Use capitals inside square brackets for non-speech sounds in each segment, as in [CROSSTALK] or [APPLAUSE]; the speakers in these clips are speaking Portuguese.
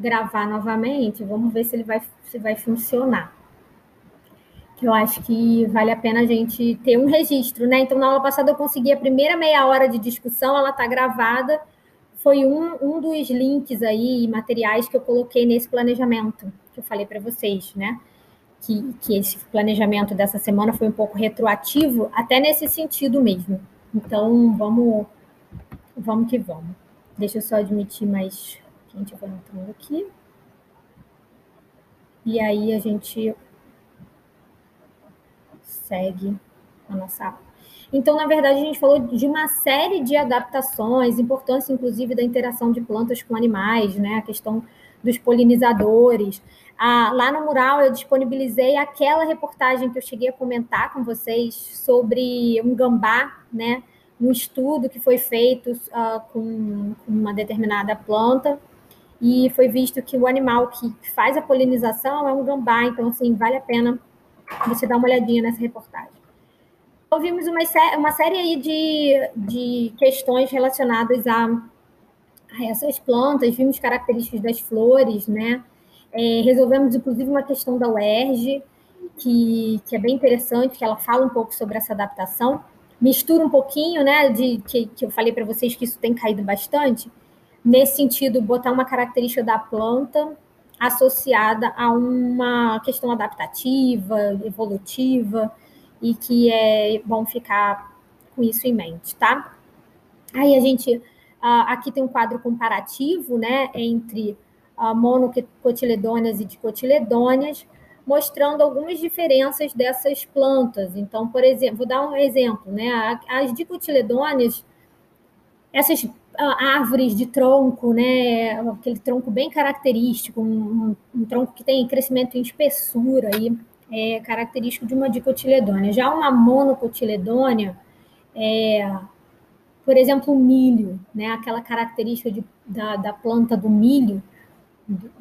gravar novamente, vamos ver se ele vai, se vai funcionar. Eu acho que vale a pena a gente ter um registro, né? Então, na aula passada eu consegui a primeira meia hora de discussão, ela está gravada. Foi um, um dos links aí, materiais que eu coloquei nesse planejamento, que eu falei para vocês, né? Que, que esse planejamento dessa semana foi um pouco retroativo, até nesse sentido mesmo. Então, vamos, vamos que vamos. Deixa eu só admitir mais gente vai entrando aqui. E aí a gente segue a nossa aula. Então, na verdade, a gente falou de uma série de adaptações, importância, inclusive, da interação de plantas com animais, né? A questão dos polinizadores. Ah, lá no mural, eu disponibilizei aquela reportagem que eu cheguei a comentar com vocês sobre um gambá, né? Um estudo que foi feito uh, com uma determinada planta e foi visto que o animal que faz a polinização é um gambá, então, assim, vale a pena você dar uma olhadinha nessa reportagem. Ouvimos uma, uma série aí de, de questões relacionadas a, a essas plantas, vimos características das flores, né? É, resolvemos, inclusive, uma questão da UERJ, que, que é bem interessante, que ela fala um pouco sobre essa adaptação. Mistura um pouquinho, né, de que, que eu falei para vocês que isso tem caído bastante, nesse sentido, botar uma característica da planta associada a uma questão adaptativa, evolutiva, e que é bom ficar com isso em mente, tá? Aí a gente aqui tem um quadro comparativo, né, entre monocotiledôneas e dicotiledôneas, mostrando algumas diferenças dessas plantas. Então, por exemplo, vou dar um exemplo, né? As dicotiledôneas, essas árvores de tronco, né? Aquele tronco bem característico, um, um tronco que tem crescimento em espessura aí, é característico de uma dicotiledônia. Já uma monocotiledônia, é, por exemplo, o milho, né? Aquela característica de, da, da planta do milho,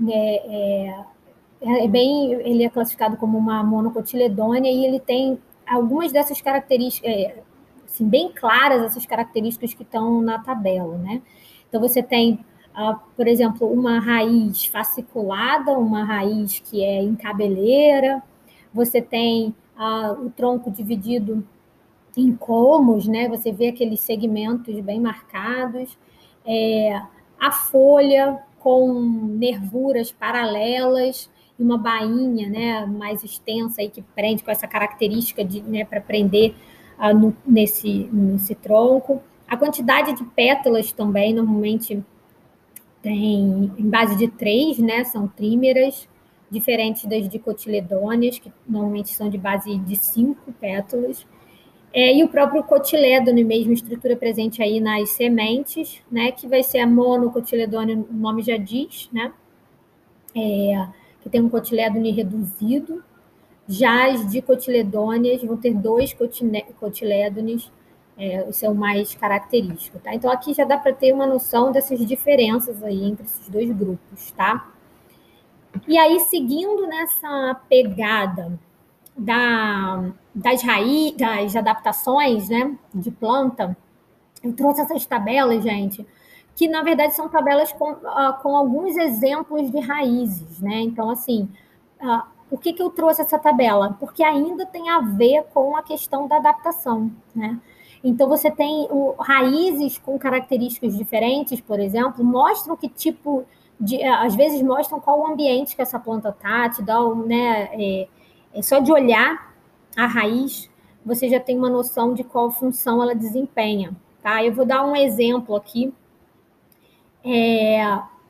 é, é, é bem, ele é classificado como uma monocotiledônia e ele tem algumas dessas características, é, assim, bem claras essas características que estão na tabela, né? Então, você tem, uh, por exemplo, uma raiz fasciculada, uma raiz que é em cabeleira, você tem uh, o tronco dividido em comos, né? Você vê aqueles segmentos bem marcados, é, a folha com nervuras paralelas e uma bainha, né, mais extensa aí que prende com essa característica de, né, para prender no, nesse, nesse tronco. A quantidade de pétalas também, normalmente, tem em base de três, né? São trímeras, diferentes das dicotiledôneas, que normalmente são de base de cinco pétalas. É, e o próprio cotilédone, mesmo estrutura presente aí nas sementes, né? Que vai ser a monocotiledônea, o nome já diz, né? É, que tem um cotilédone reduzido, já as dicotiledôneas vão ter dois cotilédones, é, esse é o mais característico, tá? Então, aqui já dá para ter uma noção dessas diferenças aí entre esses dois grupos, tá? E aí, seguindo nessa pegada da, das raízes, das adaptações, né, de planta, eu trouxe essas tabelas, gente, que na verdade são tabelas com, uh, com alguns exemplos de raízes, né? Então, assim, uh, por que, que eu trouxe essa tabela? Porque ainda tem a ver com a questão da adaptação, né? Então, você tem o, raízes com características diferentes, por exemplo, mostram que tipo de. Às vezes mostram qual o ambiente que essa planta está, te dá, né? É, é só de olhar a raiz, você já tem uma noção de qual função ela desempenha, tá? Eu vou dar um exemplo aqui. É,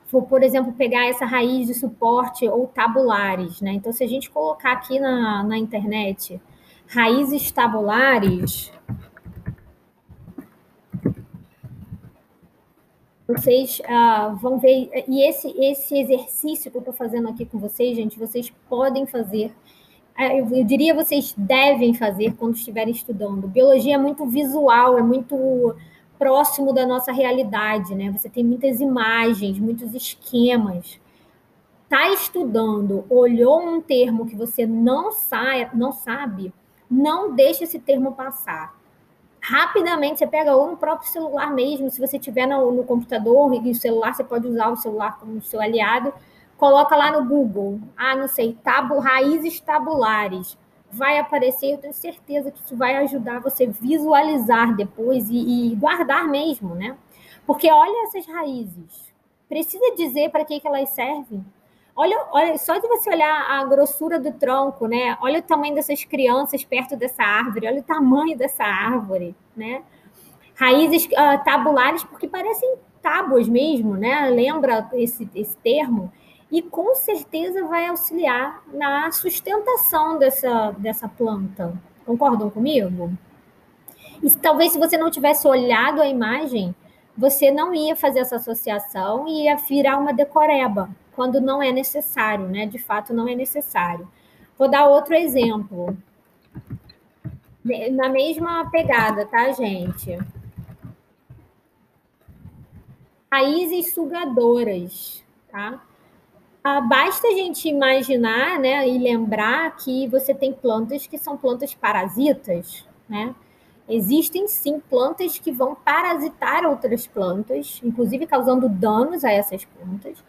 for, por exemplo, pegar essa raiz de suporte ou tabulares, né? Então, se a gente colocar aqui na, na internet raízes tabulares, vocês uh, vão ver. E esse, esse exercício que eu estou fazendo aqui com vocês, gente, vocês podem fazer. Ah, eu, eu diria vocês devem fazer quando estiverem estudando. Biologia é muito visual, é muito próximo da nossa realidade, né? Você tem muitas imagens, muitos esquemas. Tá estudando, olhou um termo que você não sabe, não sabe, não deixe esse termo passar. Rapidamente você pega ou no próprio celular mesmo, se você tiver no, no computador e o celular, você pode usar o celular como seu aliado, coloca lá no Google, ah, não sei, tabu, raízes tabulares. Vai aparecer, eu tenho certeza que isso vai ajudar você visualizar depois e, e guardar mesmo, né? Porque olha essas raízes. Precisa dizer para que, que elas servem? Olha, olha, só de você olhar a grossura do tronco, né? Olha o tamanho dessas crianças perto dessa árvore, olha o tamanho dessa árvore, né? Raízes uh, tabulares, porque parecem tábuas mesmo, né? Lembra esse, esse termo? E com certeza vai auxiliar na sustentação dessa, dessa planta. Concordam comigo? E talvez se você não tivesse olhado a imagem, você não ia fazer essa associação e ia virar uma decoreba, quando não é necessário, né? De fato, não é necessário. Vou dar outro exemplo. Na mesma pegada, tá, gente? Raízes sugadoras, tá? Ah, basta a gente imaginar né, e lembrar que você tem plantas que são plantas parasitas, né? Existem sim plantas que vão parasitar outras plantas, inclusive causando danos a essas plantas.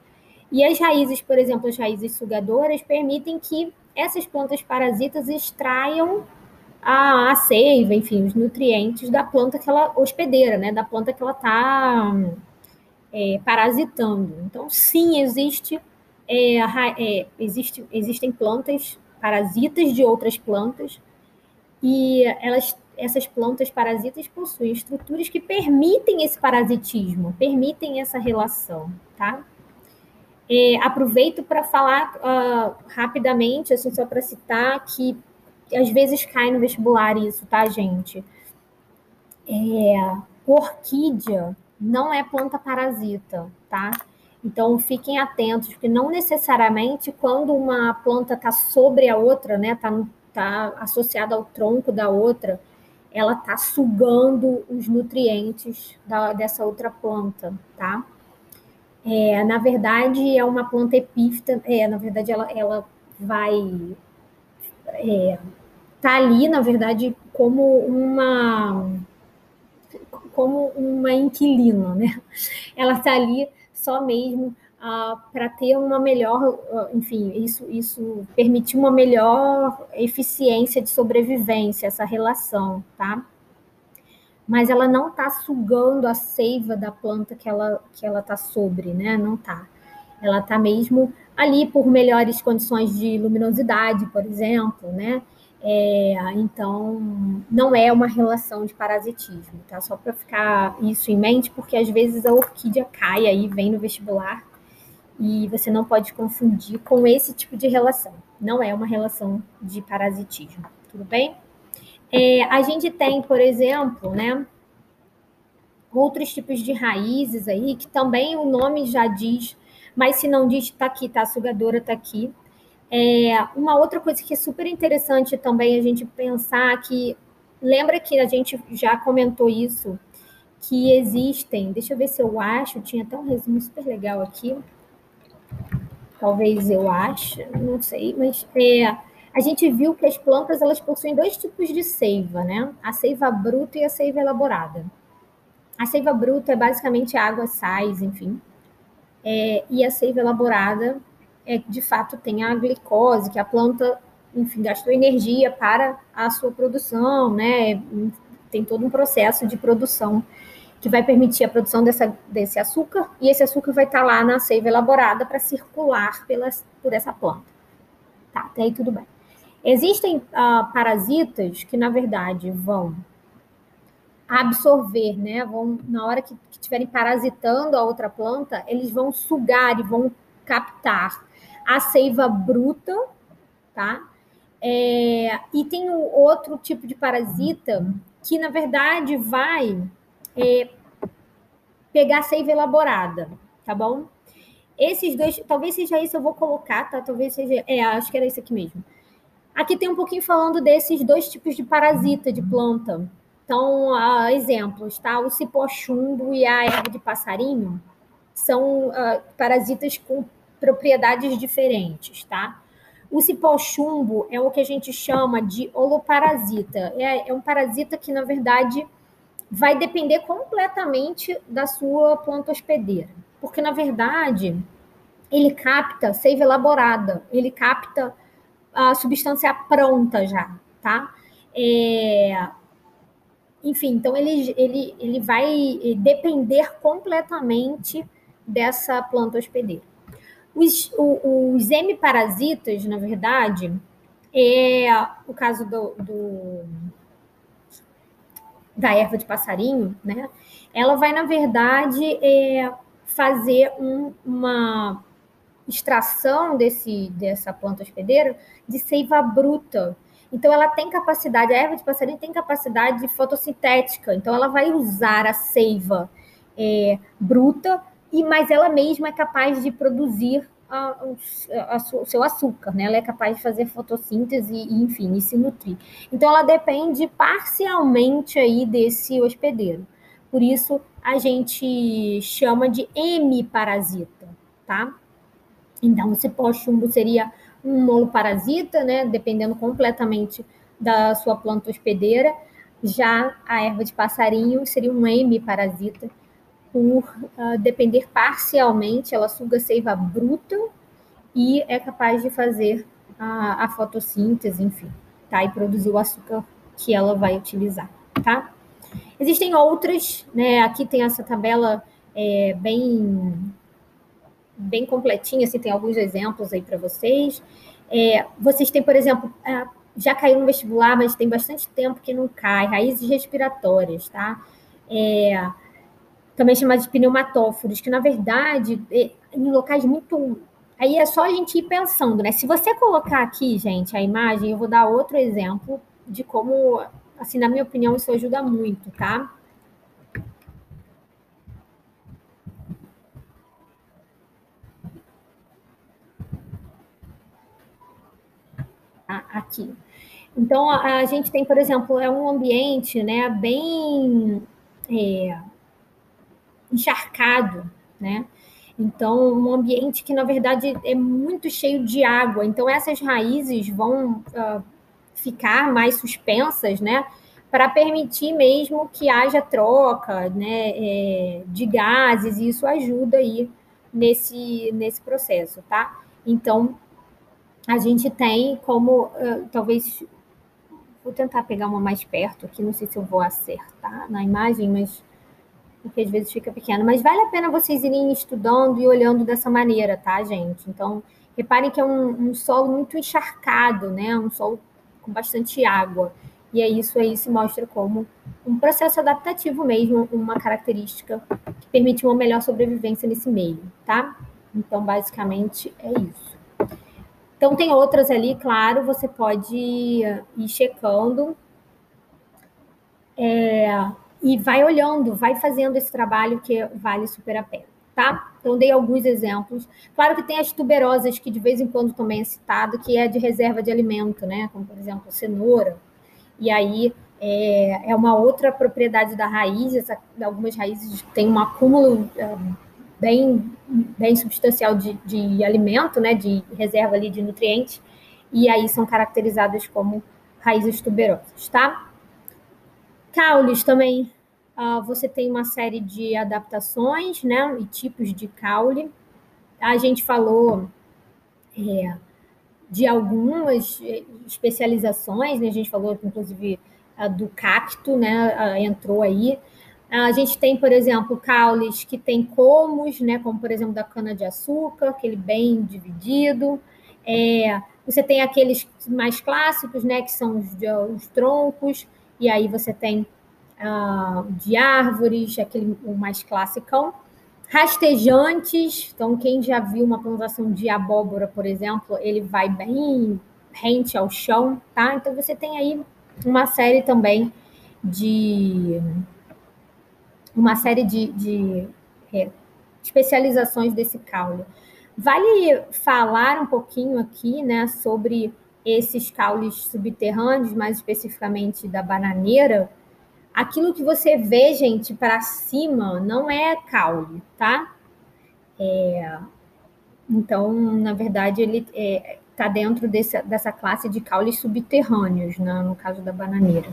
E as raízes, por exemplo, as raízes sugadoras, permitem que essas plantas parasitas extraiam a, a seiva, enfim, os nutrientes da planta que ela hospedeira, né? Da planta que ela está é, parasitando. Então, sim, existe é, é, existe, existem plantas parasitas de outras plantas e elas, essas plantas parasitas possuem estruturas que permitem esse parasitismo, permitem essa relação, tá? É, aproveito para falar uh, rapidamente, assim, só para citar que às vezes cai no vestibular isso, tá, gente? É, orquídea não é planta parasita, tá? Então, fiquem atentos, porque não necessariamente quando uma planta está sobre a outra, né, está tá associada ao tronco da outra, ela está sugando os nutrientes da, dessa outra planta, tá? É, na verdade, é uma planta epífita, é, na verdade, ela, ela vai é, tá ali, na verdade, como uma como uma inquilina, né? Ela está ali só mesmo Uh, para ter uma melhor, uh, enfim, isso, isso permitir uma melhor eficiência de sobrevivência, essa relação, tá? Mas ela não está sugando a seiva da planta que ela que ela está sobre, né? Não está. Ela está mesmo ali por melhores condições de luminosidade, por exemplo, né? É, então, não é uma relação de parasitismo, tá? Só para ficar isso em mente, porque às vezes a orquídea cai aí, vem no vestibular, e você não pode confundir com esse tipo de relação. Não é uma relação de parasitismo, tudo bem? É, a gente tem, por exemplo, né, outros tipos de raízes aí, que também o nome já diz, mas se não diz, tá aqui, tá? A sugadora tá aqui. É, uma outra coisa que é super interessante também a gente pensar que lembra que a gente já comentou isso que existem. Deixa eu ver se eu acho. Tinha até um resumo super legal aqui. Talvez eu ache, não sei, mas é, a gente viu que as plantas elas possuem dois tipos de seiva, né? A seiva bruta e a seiva elaborada. A seiva bruta é basicamente água, sais, enfim. É, e a seiva elaborada é, de fato tem a glicose, que a planta, enfim, gastou energia para a sua produção, né? Tem todo um processo de produção que vai permitir a produção dessa, desse açúcar, e esse açúcar vai estar lá na seiva elaborada para circular pelas, por essa planta. Tá, até aí tudo bem. Existem uh, parasitas que, na verdade, vão absorver, né? Vão, na hora que estiverem parasitando a outra planta, eles vão sugar e vão captar a seiva bruta, tá? É, e tem o outro tipo de parasita que, na verdade, vai é, pegar a seiva elaborada, tá bom? Esses dois, talvez seja isso, eu vou colocar, tá? Talvez seja. É, acho que era isso aqui mesmo. Aqui tem um pouquinho falando desses dois tipos de parasita de planta. Então, uh, exemplos, tá? O cipó chumbo e a erva de passarinho são uh, parasitas com propriedades diferentes, tá? O cipó chumbo é o que a gente chama de holoparasita. É, é um parasita que, na verdade, vai depender completamente da sua planta hospedeira. Porque, na verdade, ele capta seiva elaborada, ele capta a substância pronta já, tá? É, enfim, então ele, ele, ele vai depender completamente dessa planta hospedeira. Os, os hemiparasitas, na verdade, é o caso do, do, da erva de passarinho, né? Ela vai, na verdade, é, fazer um, uma extração desse, dessa planta hospedeira de seiva bruta. Então, ela tem capacidade, a erva de passarinho tem capacidade fotossintética, então ela vai usar a seiva é, bruta, e mas ela mesma é capaz de produzir a, a, a, o seu açúcar, né? Ela é capaz de fazer fotossíntese e, enfim, e se nutrir. Então, ela depende parcialmente aí desse hospedeiro. Por isso, a gente chama de hemiparasita, tá? Então, o cipó chumbo seria um moloparasita, né? Dependendo completamente da sua planta hospedeira. Já a erva de passarinho seria um hemiparasita, por uh, depender parcialmente, ela suga seiva bruta e é capaz de fazer a, a fotossíntese, enfim, tá? E produzir o açúcar que ela vai utilizar, tá? Existem outras, né? Aqui tem essa tabela é, bem bem completinha, assim, tem alguns exemplos aí para vocês. É, vocês têm, por exemplo, é, já caiu no vestibular, mas tem bastante tempo que não cai, raízes respiratórias, tá? É, também chamado de pneumatóforos, que na verdade, é, em locais muito. Aí é só a gente ir pensando, né? Se você colocar aqui, gente, a imagem, eu vou dar outro exemplo de como, assim, na minha opinião, isso ajuda muito, tá? Aqui. Então, a gente tem, por exemplo, é um ambiente, né, bem. É, encharcado, né? Então, um ambiente que, na verdade, é muito cheio de água. Então, essas raízes vão uh, ficar mais suspensas, né? Para permitir mesmo que haja troca né, é, de gases, e isso ajuda aí nesse, nesse processo, tá? Então, a gente tem como, uh, talvez, vou tentar pegar uma mais perto aqui, não sei se eu vou acertar na imagem, mas porque às vezes fica pequeno. Mas vale a pena vocês irem estudando e olhando dessa maneira, tá, gente? Então, reparem que é um, um solo muito encharcado, né? Um solo com bastante água. E é isso aí se mostra como um processo adaptativo mesmo, uma característica que permite uma melhor sobrevivência nesse meio, tá? Então, basicamente, é isso. Então, tem outras ali, claro, você pode ir checando. É, e vai olhando, vai fazendo esse trabalho que vale super a pena, tá? Então, dei alguns exemplos. Claro que tem as tuberosas, que de vez em quando também é citado, que é de reserva de alimento, né? Como, por exemplo, cenoura. E aí, é, é uma outra propriedade da raiz. Essa, algumas raízes têm um acúmulo é, bem, bem substancial de, de alimento, né? De reserva ali de nutrientes. E aí são caracterizadas como raízes tuberosas, tá? Caules também, uh, você tem uma série de adaptações, né, e tipos de caule. A gente falou é, de algumas especializações, né, a gente falou, inclusive, uh, do cacto, né, uh, entrou aí. A gente tem, por exemplo, caules que tem comos, né, como, por exemplo, da cana-de-açúcar, aquele bem dividido. É, você tem aqueles mais clássicos, né, que são os, os troncos, e aí você tem uh, de árvores, aquele o mais classicão. Rastejantes, então quem já viu uma plantação de abóbora, por exemplo, ele vai bem rente ao chão, tá? Então você tem aí uma série também de uma série de, de é, especializações desse caule. Vale falar um pouquinho aqui, né, sobre esses caules subterrâneos, mais especificamente da bananeira, aquilo que você vê, gente, para cima não é caule, tá? É, então, na verdade, ele está é, tá dentro desse, dessa classe de caules subterrâneos, né, no caso da bananeira.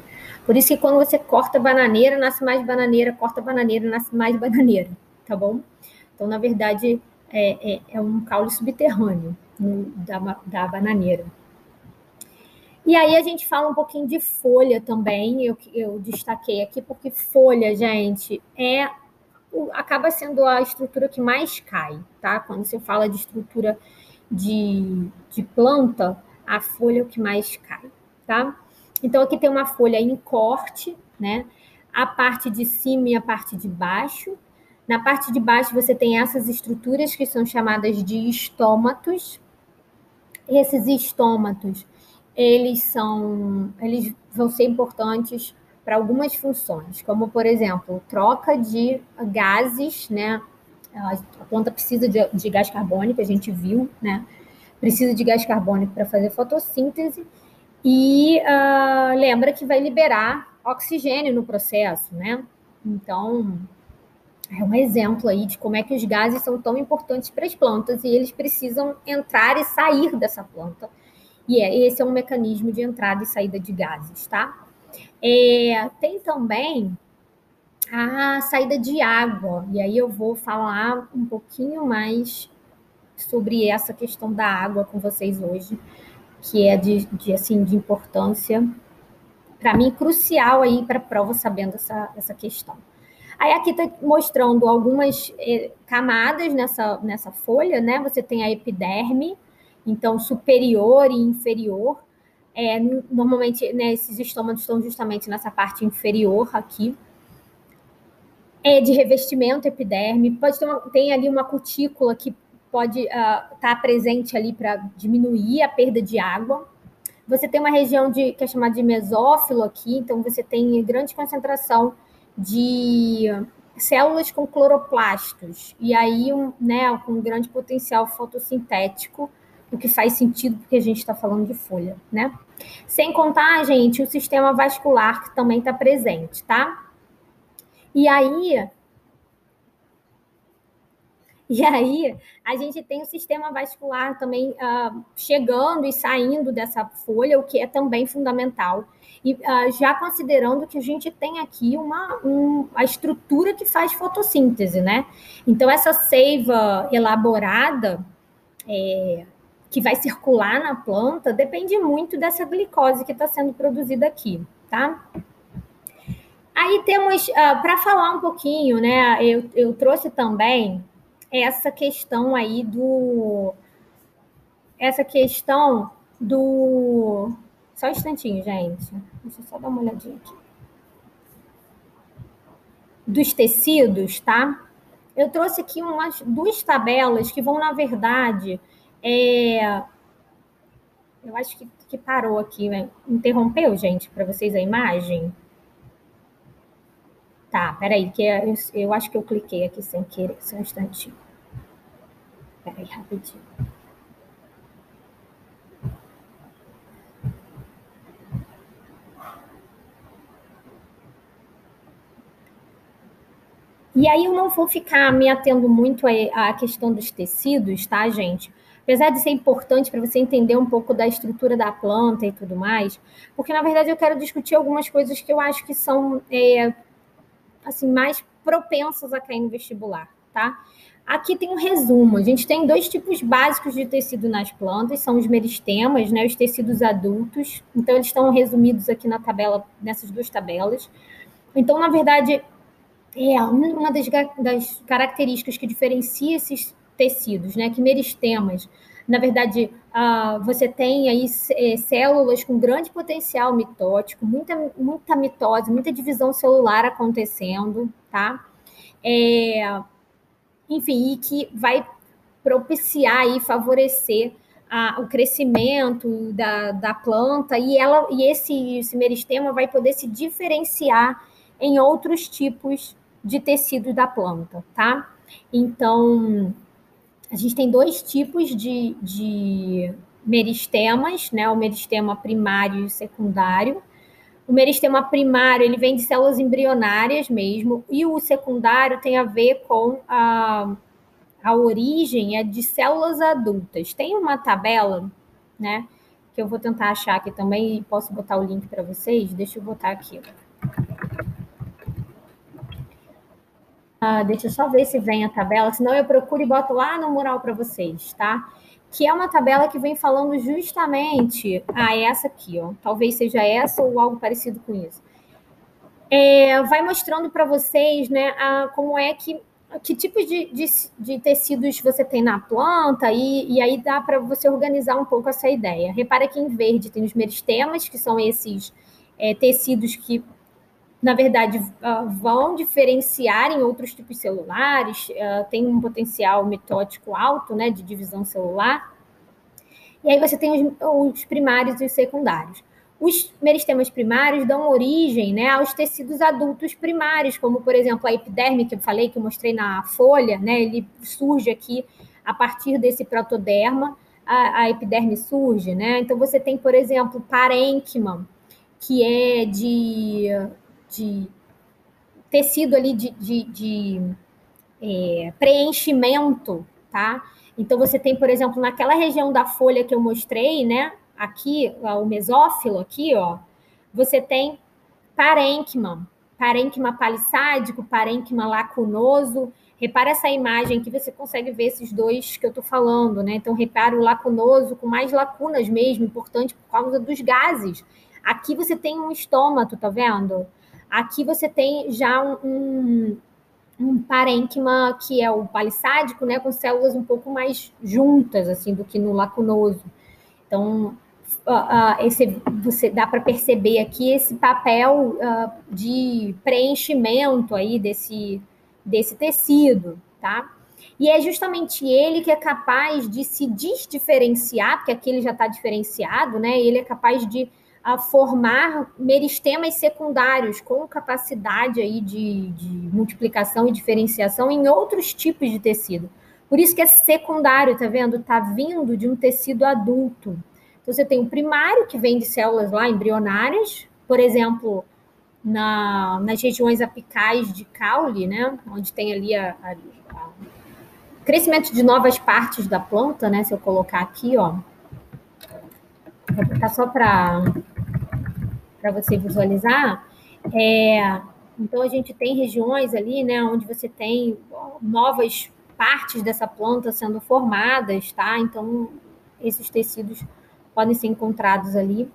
Por isso que quando você corta bananeira, nasce mais bananeira, corta bananeira, nasce mais bananeira, tá bom? Então, na verdade, é, é, é um caule subterrâneo no, da, da bananeira. E aí a gente fala um pouquinho de folha também, eu, eu destaquei aqui, porque folha, gente, é acaba sendo a estrutura que mais cai, tá? Quando você fala de estrutura de, de planta, a folha é o que mais cai, tá? Então aqui tem uma folha em corte, né? A parte de cima e a parte de baixo. Na parte de baixo você tem essas estruturas que são chamadas de estômatos. Esses estômatos eles são, eles vão ser importantes para algumas funções, como por exemplo, troca de gases, né? A planta precisa de, de gás carbônico, a gente viu, né? Precisa de gás carbônico para fazer fotossíntese e uh, lembra que vai liberar oxigênio no processo, né? Então, é um exemplo aí de como é que os gases são tão importantes para as plantas e eles precisam entrar e sair dessa planta e é, esse é um mecanismo de entrada e saída de gases, tá? É, tem também a saída de água, e aí eu vou falar um pouquinho mais sobre essa questão da água com vocês hoje, que é de, de assim de importância para mim crucial aí para a prova sabendo essa, essa questão. Aí aqui está mostrando algumas eh, camadas nessa, nessa folha, né? Você tem a epiderme, então superior e inferior. É, normalmente, né, esses estômagos estão justamente nessa parte inferior aqui. É de revestimento epiderme, pode ter uma, tem ali uma cutícula que pode estar uh, tá presente ali para diminuir a perda de água. Você tem uma região de, que é chamada de mesófilo aqui, então você tem grande concentração de células com cloroplastos, e aí um, né, com um grande potencial fotossintético, o que faz sentido porque a gente está falando de folha, né? Sem contar, gente, o sistema vascular que também está presente, tá? E aí, [LAUGHS] e aí, a gente tem o sistema vascular também uh, chegando e saindo dessa folha, o que é também fundamental. E uh, já considerando que a gente tem aqui uma um, a estrutura que faz fotossíntese, né? Então, essa seiva elaborada, é, que vai circular na planta depende muito dessa glicose que está sendo produzida aqui, tá? Aí temos, uh, ah, para falar um pouquinho, né, eu, eu trouxe também essa questão aí do. Essa questão do. Só um instantinho, gente. Deixa eu só dar uma olhadinha aqui. Dos tecidos, tá? Eu trouxe aqui umas duas tabelas que vão, na verdade, é... Eu acho que, que parou aqui, né? Interrompeu, gente, para vocês a imagem? Tá, peraí, que eu, eu acho que eu cliquei aqui sem querer, só um instantinho. Peraí, rapidinho. E aí eu não vou ficar me atendo muito à questão dos tecidos, tá, gente? Apesar de ser importante para você entender um pouco da estrutura da planta e tudo mais, porque na verdade eu quero discutir algumas coisas que eu acho que são é, assim mais propensas a cair no vestibular, tá? Aqui tem um resumo. A gente tem dois tipos básicos de tecido nas plantas, são os meristemas, né, os tecidos adultos. Então eles estão resumidos aqui na tabela, nessas duas tabelas. Então, na verdade, é uma das, das características que diferencia esses tecidos, né? Que meristemas, na verdade, uh, você tem aí é, células com grande potencial mitótico, muita, muita mitose, muita divisão celular acontecendo, tá? É, enfim, e que vai propiciar e favorecer a, o crescimento da, da planta e ela e esse, esse meristema vai poder se diferenciar em outros tipos de tecido da planta, tá? Então, a gente tem dois tipos de, de meristemas, né? O meristema primário e secundário. O meristema primário ele vem de células embrionárias mesmo, e o secundário tem a ver com a, a origem é de células adultas. Tem uma tabela, né? Que eu vou tentar achar aqui também e posso botar o link para vocês. Deixa eu botar aqui. Uh, deixa eu só ver se vem a tabela, senão eu procuro e boto lá no mural para vocês, tá? Que é uma tabela que vem falando justamente. Ah, é essa aqui, ó. Talvez seja essa ou algo parecido com isso. É, vai mostrando para vocês, né, a, como é que que tipos de, de, de, tecidos você tem na planta, e, e aí dá para você organizar um pouco essa ideia. Repara que em verde tem os meristemas, que são esses é, tecidos que na verdade, uh, vão diferenciar em outros tipos celulares, uh, tem um potencial mitótico alto, né, de divisão celular. E aí você tem os, os primários e os secundários. Os meristemas primários dão origem né, aos tecidos adultos primários, como, por exemplo, a epiderme, que eu falei, que eu mostrei na folha, né, ele surge aqui a partir desse protoderma, a, a epiderme surge. Né? Então, você tem, por exemplo, parênquima, que é de de tecido ali de, de, de é, preenchimento, tá? Então você tem, por exemplo, naquela região da folha que eu mostrei, né? Aqui, o mesófilo aqui, ó, você tem parênquima, parênquima palissádico, parênquima lacunoso. Repara essa imagem que você consegue ver esses dois que eu estou falando, né? Então, repara o lacunoso com mais lacunas mesmo, importante por causa dos gases. Aqui você tem um estômago, tá vendo? Aqui você tem já um, um, um parênquima que é o palissádico, né, com células um pouco mais juntas, assim, do que no lacunoso. Então, uh, uh, esse, você dá para perceber aqui esse papel uh, de preenchimento aí desse, desse tecido, tá? E é justamente ele que é capaz de se desdiferenciar, porque aqui ele já está diferenciado, né? Ele é capaz de a formar meristemas secundários com capacidade aí de, de multiplicação e diferenciação em outros tipos de tecido. Por isso que é secundário, tá vendo? Tá vindo de um tecido adulto. Então você tem o primário, que vem de células lá embrionárias, por exemplo, na, nas regiões apicais de caule, né? Onde tem ali a, a, a crescimento de novas partes da planta, né? Se eu colocar aqui, ó. Vou botar só para para você visualizar, é, então a gente tem regiões ali, né, onde você tem novas partes dessa planta sendo formadas, tá? Então esses tecidos podem ser encontrados ali.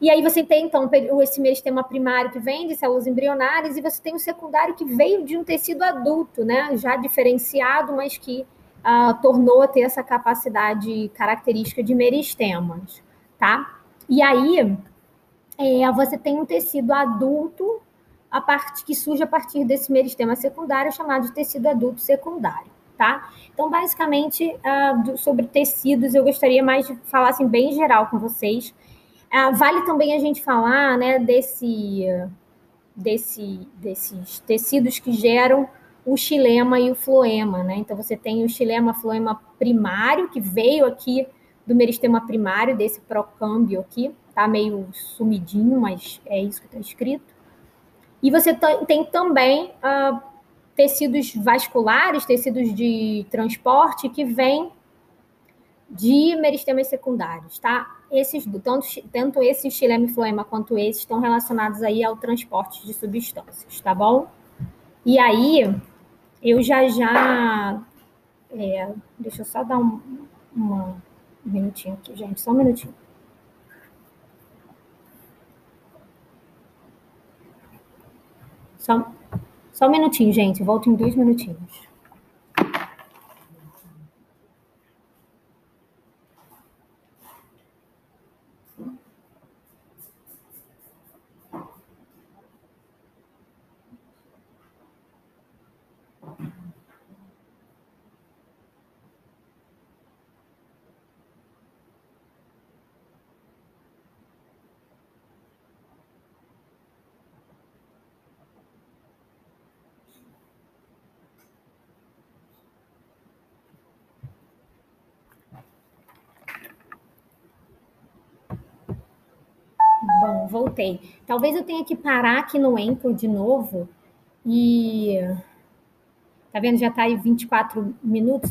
E aí você tem então esse meristema primário que vem de células embrionárias e você tem o secundário que veio de um tecido adulto, né, já diferenciado, mas que uh, tornou a ter essa capacidade característica de meristemas, tá? E aí é, você tem um tecido adulto a parte que surge a partir desse meristema secundário chamado de tecido adulto secundário, tá? Então, basicamente, uh, sobre tecidos, eu gostaria mais de falar assim, bem geral com vocês. Uh, vale também a gente falar, né, desse, desse, desses tecidos que geram o xilema e o floema, né? Então, você tem o xilema, floema primário, que veio aqui do meristema primário, desse procâmbio aqui, tá meio sumidinho, mas é isso que está escrito. E você tem também uh, tecidos vasculares, tecidos de transporte que vêm de meristemas secundários, tá? Esses, tanto, tanto esse xilema floema quanto esses estão relacionados aí ao transporte de substâncias, tá bom? E aí, eu já já... É, deixa eu só dar um, uma, um minutinho aqui, gente, só um minutinho. Só, só um minutinho, gente. Volto em dois minutinhos. Voltei. Talvez eu tenha que parar aqui no Anchor de novo e. Tá vendo? Já tá aí 24 minutos.